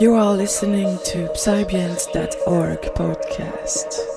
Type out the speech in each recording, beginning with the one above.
You are listening to Psybians.org podcast.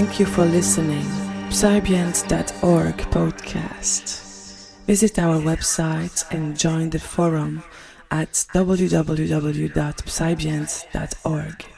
Thank you for listening. Psybians.org podcast. Visit our website and join the forum at www.psybians.org.